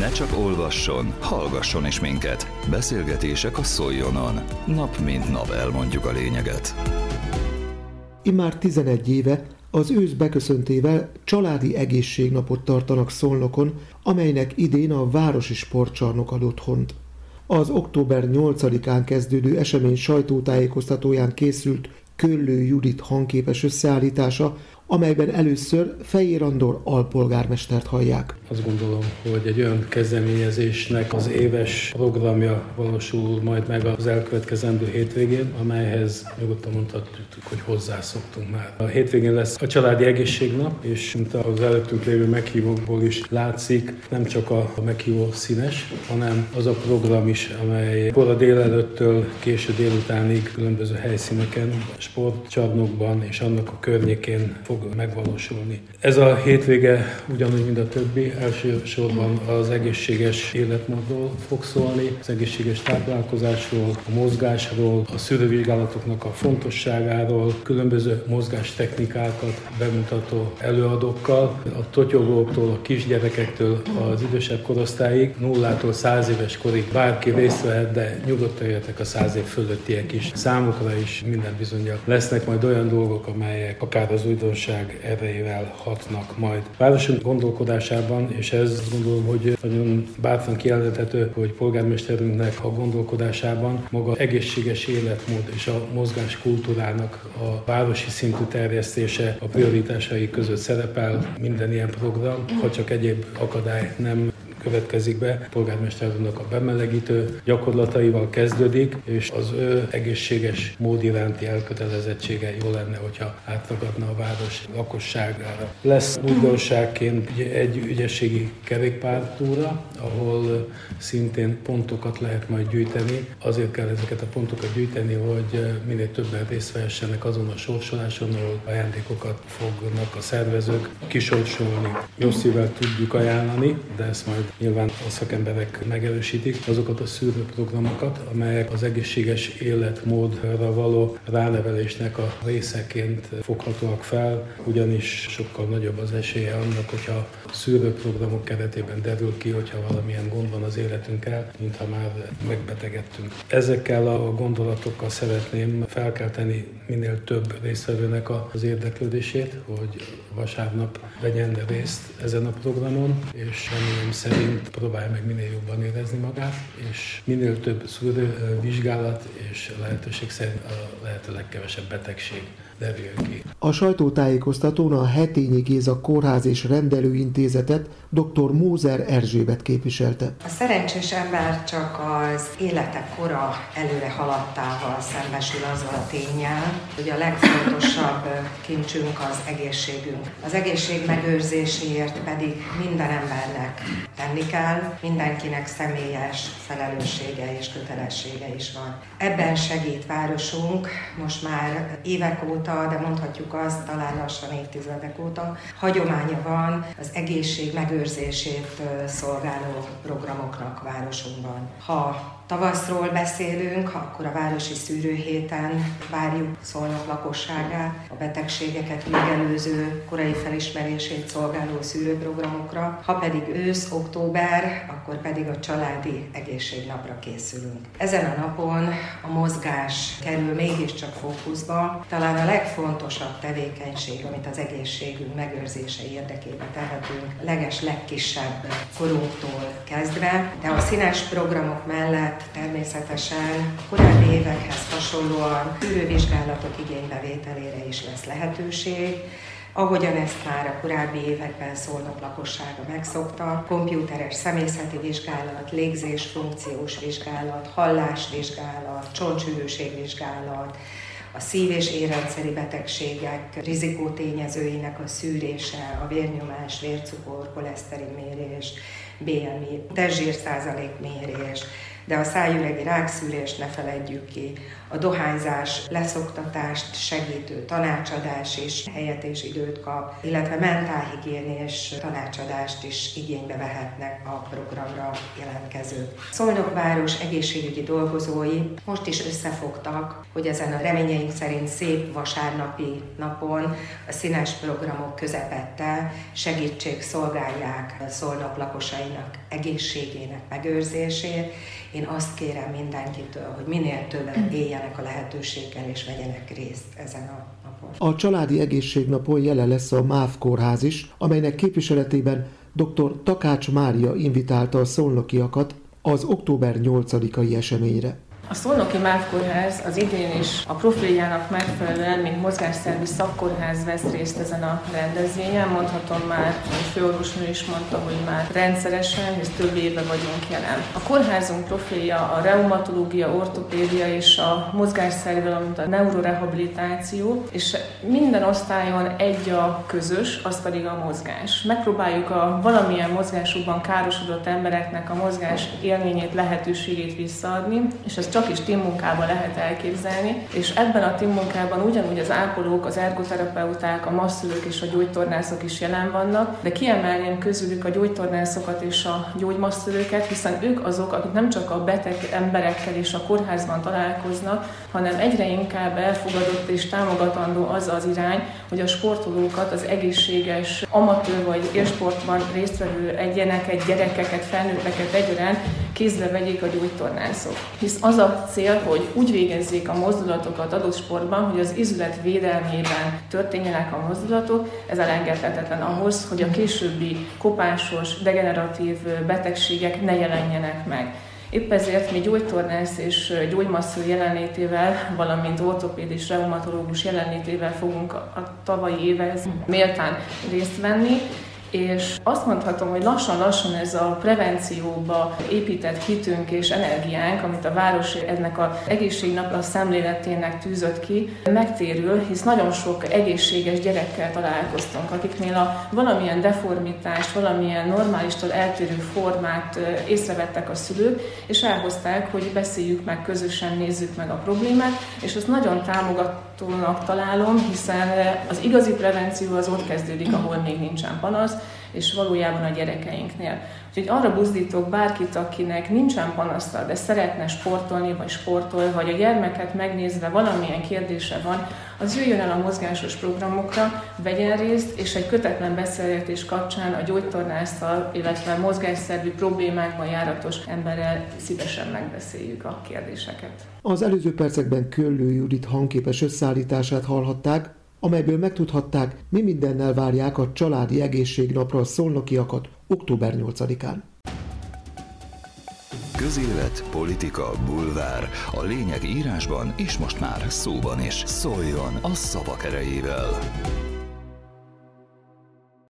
Ne csak olvasson, hallgasson is minket. Beszélgetések a Szoljonon. Nap mint nap elmondjuk a lényeget. Immár 11 éve az ősz beköszöntével családi egészségnapot tartanak Szolnokon, amelynek idén a Városi Sportcsarnok ad otthont. Az október 8-án kezdődő esemény sajtótájékoztatóján készült Köllő Judit hangképes összeállítása amelyben először Fejér Andor alpolgármestert hallják. Azt gondolom, hogy egy olyan kezdeményezésnek az éves programja valósul majd meg az elkövetkezendő hétvégén, amelyhez nyugodtan mondhatjuk, hogy hozzászoktunk már. A hétvégén lesz a családi egészségnap, és mint az előttünk lévő meghívókból is látszik, nem csak a meghívó színes, hanem az a program is, amely kora délelőttől késő délutánig különböző helyszíneken, sportcsarnokban és annak a környékén fog megvalósulni. Ez a hétvége ugyanúgy, mint a többi, elsősorban az egészséges életmódról fog szólni, az egészséges táplálkozásról, a mozgásról, a szűrővizsgálatoknak a fontosságáról, különböző mozgástechnikákat bemutató előadókkal, a totyogóktól, a kisgyerekektől az idősebb korosztályig, nullától száz éves korig bárki részt vehet, de nyugodtan jöhetek a száz év fölöttiek is. Számukra is minden bizonyal lesznek majd olyan dolgok, amelyek akár az újdonság erejével hatnak majd. Városunk gondolkodásában, és ez azt gondolom, hogy nagyon bátran kijelenthető, hogy polgármesterünknek a gondolkodásában maga egészséges életmód és a mozgás kultúrának a városi szintű terjesztése a prioritásai között szerepel minden ilyen program, ha csak egyéb akadály nem következik be. A polgármester a bemelegítő gyakorlataival kezdődik, és az ő egészséges mód iránti elkötelezettsége jó lenne, hogyha átragadna a város lakosságára. Lesz újdonságként egy ügyességi kerékpártúra, ahol szintén pontokat lehet majd gyűjteni. Azért kell ezeket a pontokat gyűjteni, hogy minél többen részt vehessenek azon a sorsoláson, ahol ajándékokat fognak a szervezők kisorsolni. Jó szívvel tudjuk ajánlani, de ezt majd Nyilván a szakemberek megerősítik azokat a szűrőprogramokat, amelyek az egészséges életmódra való ránevelésnek a részeként foghatóak fel, ugyanis sokkal nagyobb az esélye annak, hogyha szűrőprogramok keretében derül ki, hogyha valamilyen gond van az életünkkel, mintha már megbetegedtünk. Ezekkel a gondolatokkal szeretném felkelteni minél több résztvevőnek az érdeklődését, hogy vasárnap vegyen részt ezen a programon, és remélem szerint szerint próbálja meg minél jobban érezni magát, és minél több szűrő vizsgálat, és lehetőség szerint a lehető legkevesebb betegség derül ki. A sajtótájékoztatón a Hetényi Géza Kórház és Rendelőintézetet dr. Mózer Erzsébet képviselte. A szerencsés ember csak az élete kora előre haladtával szembesül azzal a tényel, hogy a legfontosabb kincsünk az egészségünk. Az egészség megőrzéséért pedig minden embernek tenni kell, mindenkinek személyes felelőssége és kötelessége is van. Ebben segít városunk most már évek óta óta, de mondhatjuk azt talán lassan évtizedek óta, hagyománya van az egészség megőrzését szolgáló programoknak városunkban. Ha tavaszról beszélünk, akkor a Városi Szűrőhéten várjuk Szolnok lakosságát, a betegségeket megelőző korai felismerését szolgáló szűrőprogramokra, ha pedig ősz, október, akkor pedig a családi egészségnapra készülünk. Ezen a napon a mozgás kerül mégiscsak fókuszba, talán a legfontosabb tevékenység, amit az egészségünk megőrzése érdekében tehetünk, leges legkisebb korunktól kezdve, de a színes programok mellett természetesen a korábbi évekhez hasonlóan szűrővizsgálatok igénybevételére is lesz lehetőség, ahogyan ezt már a korábbi években szólnak lakossága megszokta, komputeres személyzeti vizsgálat, légzés funkciós vizsgálat, hallásvizsgálat, csontsűrűségvizsgálat, a szív- és érrendszeri betegségek rizikótényezőinek a szűrése, a vérnyomás, vércukor, koleszterin mérés, BMI, testzsír százalék mérés, de a szájüregi rákszűrést ne feledjük ki, a dohányzás leszoktatást segítő tanácsadás is helyet és időt kap, illetve mentálhigiénés tanácsadást is igénybe vehetnek a programra jelentkezők. Szolnok város egészségügyi dolgozói most is összefogtak, hogy ezen a reményeink szerint szép vasárnapi napon a színes programok közepette segítség szolgálják a Szolnok lakosainak egészségének megőrzését. Én azt kérem mindenkitől, hogy minél többen éljenek a lehetőséggel és vegyenek részt ezen a napon. A Családi Egészségnapon jelen lesz a MÁV kórház is, amelynek képviseletében dr. Takács Mária invitálta a szolnokiakat az október 8-ai eseményre. A Szolnoki Máv Kórház az idén is a profiljának megfelelően, mint mozgásszervi szakkórház vesz részt ezen a rendezvényen. Mondhatom már, hogy főorvosnő is mondta, hogy már rendszeresen, és több éve vagyunk jelen. A kórházunk profilja a reumatológia, ortopédia és a mozgásszervi, valamint a neurorehabilitáció, és minden osztályon egy a közös, az pedig a mozgás. Megpróbáljuk a valamilyen mozgásukban károsodott embereknek a mozgás élményét, lehetőségét visszaadni, és ez csak csak is teammunkában lehet elképzelni, és ebben a teammunkában ugyanúgy az ápolók, az ergoterapeuták, a masszülők és a gyógytornászok is jelen vannak, de kiemelném közülük a gyógytornászokat és a gyógymasszülőket, hiszen ők azok, akik nem csak a beteg emberekkel és a kórházban találkoznak, hanem egyre inkább elfogadott és támogatandó az az irány, hogy a sportolókat, az egészséges amatőr vagy élsportban résztvevő egyeneket, gyerekeket, felnőtteket egyaránt kézbe vegyék a gyógytornászok. Hisz az a cél, hogy úgy végezzék a mozdulatokat adott sportban, hogy az izület védelmében történjenek a mozdulatok, ez elengedhetetlen ahhoz, hogy a későbbi kopásos, degeneratív betegségek ne jelenjenek meg. Épp ezért mi gyógytornász és gyógymasször jelenlétével, valamint ortopéd és reumatológus jelenlétével fogunk a tavalyi évhez méltán részt venni, és azt mondhatom, hogy lassan-lassan ez a prevencióba épített hitünk és energiánk, amit a város ennek a egészségnapra szemléletének tűzött ki, megtérül, hisz nagyon sok egészséges gyerekkel találkoztunk, akiknél a valamilyen deformitást, valamilyen normálistól eltérő formát észrevettek a szülők, és elhozták, hogy beszéljük meg közösen, nézzük meg a problémát, és azt nagyon támogatónak találom, hiszen az igazi prevenció az ott kezdődik, ahol még nincsen panasz, és valójában a gyerekeinknél. Úgyhogy arra buzdítok bárkit, akinek nincsen panaszta, de szeretne sportolni, vagy sportol, vagy a gyermeket megnézve valamilyen kérdése van, az jöjjön el a mozgásos programokra, vegyen részt, és egy kötetlen beszélgetés kapcsán a gyógytornásszal, illetve mozgásszervi problémákban járatos emberrel szívesen megbeszéljük a kérdéseket. Az előző percekben Köllő Judit hangképes összeállítását hallhatták, amelyből megtudhatták, mi mindennel várják a családi egészségnapra a szolnokiakat október 8-án. Közélet, politika, bulvár. A lényeg írásban és most már szóban is. Szóljon a szavak erejével!